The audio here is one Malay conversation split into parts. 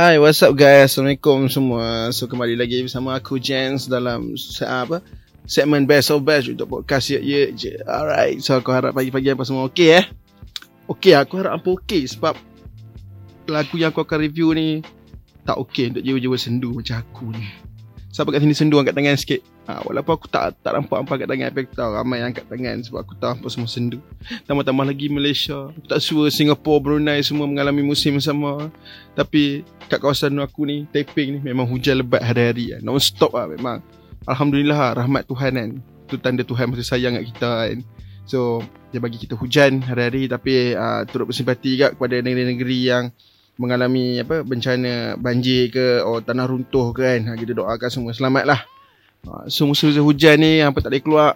Hai, what's up guys? Assalamualaikum semua. So kembali lagi bersama aku Jens dalam apa? Segmen Best of Best untuk podcast Ye Ye Je. Alright. So aku harap pagi-pagi apa semua okey eh. Okey, aku harap apa okey sebab lagu yang aku akan review ni tak okey untuk jiwa-jiwa sendu macam aku ni. Siapa kat sini sendu angkat tangan sikit. Ha, walaupun aku tak tak nampak apa angkat tangan tapi aku tahu ramai yang angkat tangan sebab aku tahu apa semua sendu. Tambah-tambah lagi Malaysia. Aku tak sure Singapore, Brunei semua mengalami musim yang sama. Tapi kat kawasan aku ni, Taiping ni memang hujan lebat hari-hari lah. Non stop lah memang. Alhamdulillah lah, rahmat Tuhan kan. Tu tanda Tuhan masih sayang kat kita kan. So, dia bagi kita hujan hari-hari tapi uh, turut bersimpati juga kepada negeri-negeri yang mengalami apa bencana banjir ke atau tanah runtuh ke kan. Ha, kita doakan semua selamat lah. Ha, so musim hujan ni apa tak boleh keluar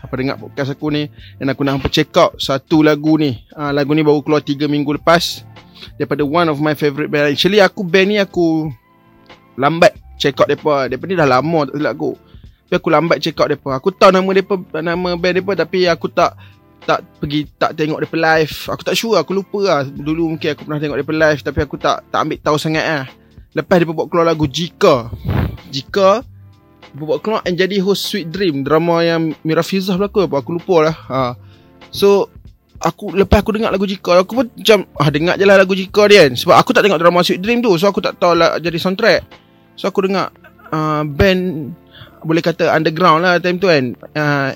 apa dengar podcast aku ni dan aku nak hampa check out satu lagu ni. Ha, lagu ni baru keluar 3 minggu lepas daripada one of my favourite band. Actually aku band ni aku lambat check out depa. Depa ni dah lama tak silap aku. Tapi aku lambat check out depa. Aku tahu nama depa nama band depa tapi aku tak tak pergi tak tengok depa live. Aku tak sure aku lupa lah. Dulu mungkin aku pernah tengok depa live tapi aku tak tak ambil tahu sangat ah. Lepas depa buat keluar lagu Jika. Jika buat keluar and jadi host Sweet Dream drama yang Mira Fizah berlakon apa aku lupa lah. Ha. So aku lepas aku dengar lagu Jika aku pun macam ah dengar je lah lagu Jika dia kan sebab aku tak tengok drama Sweet Dream tu so aku tak tahu lah jadi soundtrack. So aku dengar uh, band boleh kata underground lah time tu kan. Uh,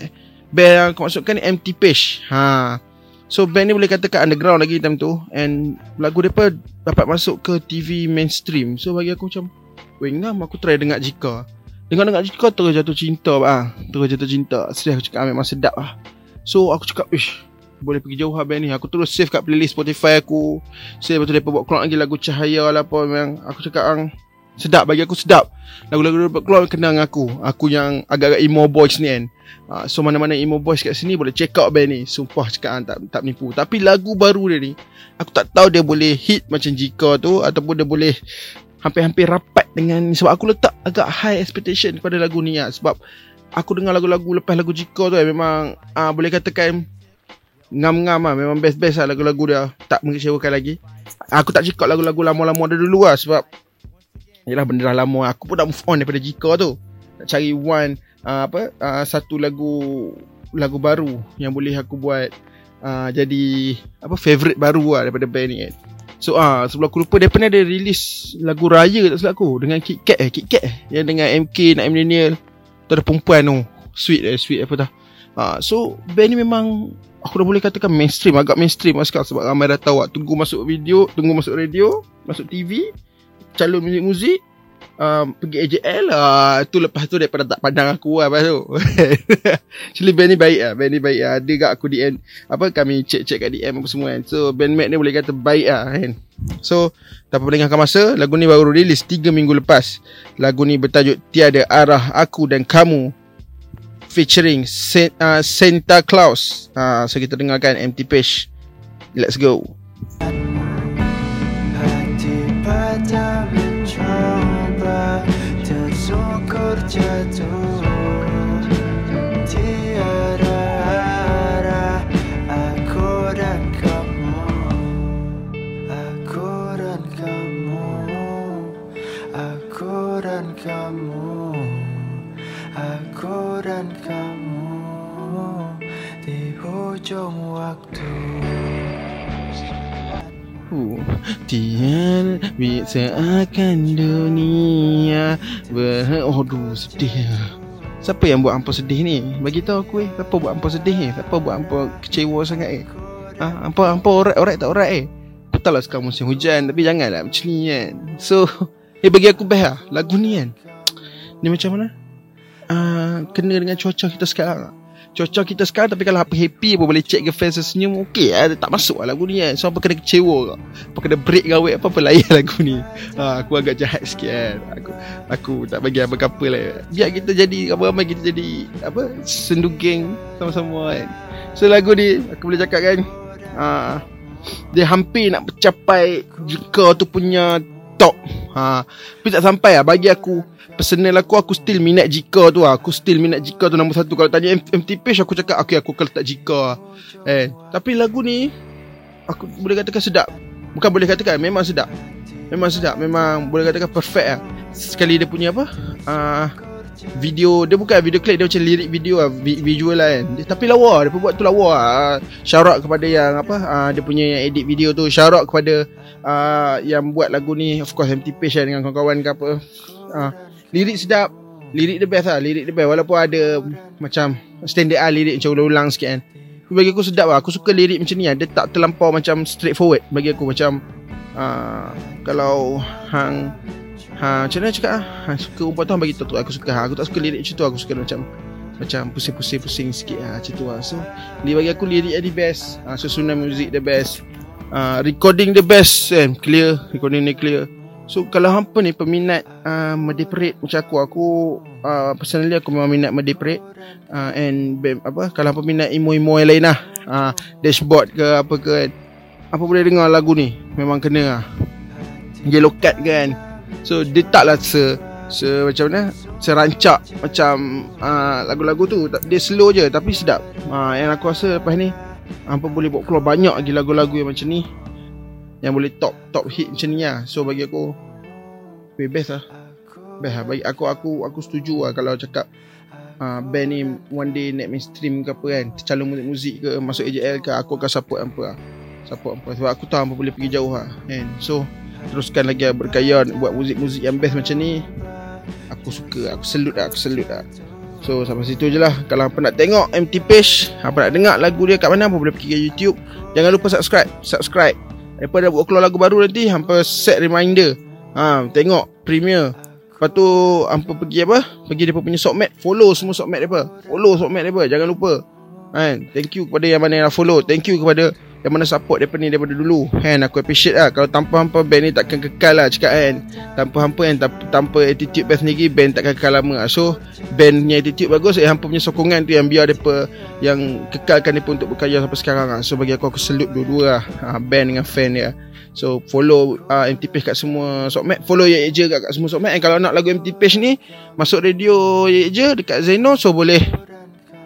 band yang aku masukkan ni Page. Ha. So band ni boleh katakan underground lagi time tu and lagu depa dapat masuk ke TV mainstream. So bagi aku macam weh ngam aku try dengar Jika. Dengar-dengar Jika terus jatuh cinta ah. Terus jatuh cinta. Serius aku cakap memang sedap ah. So aku cakap ish boleh pergi jauh band ni. Aku terus save kat playlist Spotify aku. Save tu mereka buat keluar lagi lagu Cahaya lah apa Memang. Aku cakap ang Sedap bagi aku sedap. Lagu-lagu dapat keluar kenal dengan aku. Aku yang agak-agak emo boys ni kan. Uh, So mana-mana emo boys kat sini Boleh check out band ni. Sumpah cakap ang, tak, tak menipu Tapi lagu baru dia ni Aku tak tahu dia boleh hit macam Jika tu Ataupun dia boleh Hampir-hampir rapat dengan Sebab aku letak agak high expectation Pada lagu ni lah Sebab Aku dengar lagu-lagu lepas lagu Jika tu kan Memang uh, boleh katakan Ngam-ngam lah Memang best-best lah lagu-lagu dia. Tak mengecewakan lagi. Aku tak cakap lagu-lagu lama-lama dia dulu lah Sebab Yelah benda dah lama. Aku pun dah move on daripada Jika tu. Nak cari one uh, Apa uh, Satu lagu Lagu baru Yang boleh aku buat uh, Jadi Apa Favorite baru lah Daripada band ni kan So ah sebelum aku lupa dia pernah ada release lagu raya tak silap aku dengan Kit Kat eh Kit Kat eh yang dengan MK nak Millennial tu ada perempuan tu sweet eh sweet apa dah. Ah so band ni memang aku dah boleh katakan mainstream agak mainstream lah sekarang sebab ramai dah tahu lah. tunggu masuk video tunggu masuk radio masuk TV calon muzik-muzik um, pergi AJL uh, tu lepas tu daripada tak pandang aku lah lepas tu. Actually band ni baik lah band ni baik lah. Ada kat aku DM apa kami check-check kat DM apa semua kan. So bandmate ni boleh kata baik lah kan. So tanpa melengahkan masa. Lagu ni baru rilis 3 minggu lepas. Lagu ni bertajuk Tiada Arah Aku dan Kamu featuring Saint, uh, Santa Claus. Uh, so kita dengarkan MT Page. Let's go. Hati pada Tersungkur jatuh Tiada arah Aku dan kamu Aku dan kamu Aku dan kamu Aku dan kamu Di hujung waktu Uh, Tiada seakan dunia ber... Aduh, sedih lah. Siapa yang buat hampa sedih ni? Bagi tahu aku eh. Siapa buat hampa sedih ni? Siapa buat hampa kecewa sangat eh? Ha, hampa hampa orat-orat tak orat eh? Aku tahu lah sekarang musim hujan tapi janganlah macam ni kan. So, eh bagi aku best lah lagu ni kan. Ni macam mana? Uh, kena dengan cuaca kita sekarang. Cuaca kita sekarang Tapi kalau apa happy pun Boleh check girlfriend senyum Okey lah Tak masuk lah lagu ni kan So apa kena kecewa ke Apa kena break ke wait Apa-apa layan lagu ni. Ha, Aku agak jahat sikit kan Aku Aku tak bagi apa couple lah Biar kita jadi Ramai-ramai kita jadi Apa Sendu geng Sama-sama kan So lagu ni Aku boleh cakap kan ha, Dia hampir nak mencapai Jika tu punya Top. Ha, Tapi tak sampai lah. Bagi aku personal aku aku still minat Jika tu lah. Aku still minat Jika tu nombor satu. Kalau tanya MT Page aku cakap okay aku akan letak Jika. Eh, tapi lagu ni aku boleh katakan sedap. Bukan boleh katakan memang sedap. Memang sedap. Memang boleh katakan perfect lah. Sekali dia punya apa? Uh, Video. Dia bukan video clip Dia macam lirik video lah. Vi- Visual lah kan. Dia, Tapi lawa. Dia buat tu lawa lah. Shout out kepada yang apa? Uh, Dia punya yang edit video tu. Out kepada uh, Yang buat lagu ni Of course MT Page lah Dengan kawan-kawan ke apa uh, Lirik sedap Lirik the best lah Lirik the best Walaupun ada Macam Standard lah lirik Macam ulang-ulang sikit kan Bagi aku sedap lah Aku suka lirik macam ni lah Dia tak terlampau macam Straightforward Bagi aku macam uh, Kalau Hang Ha, macam mana cakap? Ha, suka umpatan tu bagi tahu tu aku suka. Ha, aku tak suka lirik macam tu. Aku suka macam macam pusing-pusing-pusing sikit ah macam tu lah. So, bagi aku lirik the best. Ha, susunan muzik the best. Uh, recording the best kan clear recording ni clear. So kalau hampa ni peminat uh, Medi Parade macam aku aku uh, personally aku memang minat Medi Parade. Uh, and bam, apa kalau hampa minat emo-emo yang lain lah. Uh, dashboard ke apa ke kan apa boleh dengar lagu ni memang kena lah. Yellow cat kan. So dia taklah se, se macam mana Serancak macam uh, lagu-lagu tu. Dia slow je tapi sedap. Uh, Yang aku rasa lepas ni Hampa boleh buat keluar banyak lagi lagu-lagu yang macam ni. Yang boleh top top hit macam ni lah. So bagi aku Be best lah. Best lah. Bagi aku aku aku setuju lah kalau cakap uh, Band ni one day naik mainstream ke apa kan. Tercalon muzik-muzik ke masuk AJL ke Aku akan support hampa lah. Support hampa Sebab aku tahu hampa boleh pergi jauh lah kan. So teruskan lagi lah berkaya buat muzik-muzik yang best macam ni. Aku suka aku salute lah. Aku salute lah so sampai situ je lah. Kalau apa nak tengok MT Page apa nak dengar lagu dia kat mana apa boleh pergi ke YouTube. Jangan lupa subscribe subscribe. Daripada buat keluar lagu baru nanti hampa set reminder. Ha, tengok premier lepas tu hampa pergi apa? Pergi dia punya sokmat follow semua sokmat dia follow sokmat dia jangan lupa. Kan? Thank you kepada yang mana yang dah follow. Thank you kepada yang mana support daripada ni daripada dulu. Kan aku appreciate lah. Kalau tanpa hampa band ni takkan kekal lah cakap kan. Tanpa hampa kan tanpa, tanpa attitude band sendiri band takkan kekal lama. Lah. so band punya attitude bagus eh hampa punya sokongan tu yang biar depa yang kekalkan depa untuk berkarya sampai sekarang lah. so bagi aku aku salute dua-dua lah. Ha, band dengan fan dia. So follow uh, MT Page kat semua sokmat. Follow Ye je kat, kat semua sokmat. And kalau nak lagu MT Page ni masuk radio Ye je dekat Zeno so boleh.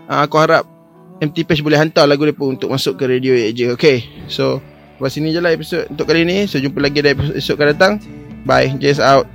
Uh, aku harap MT Page boleh hantar lagu mereka untuk masuk ke radio je. Okay. So, buat sini je lah episod untuk kali ni. So, jumpa lagi dari episod akan datang. Bye. Jess out.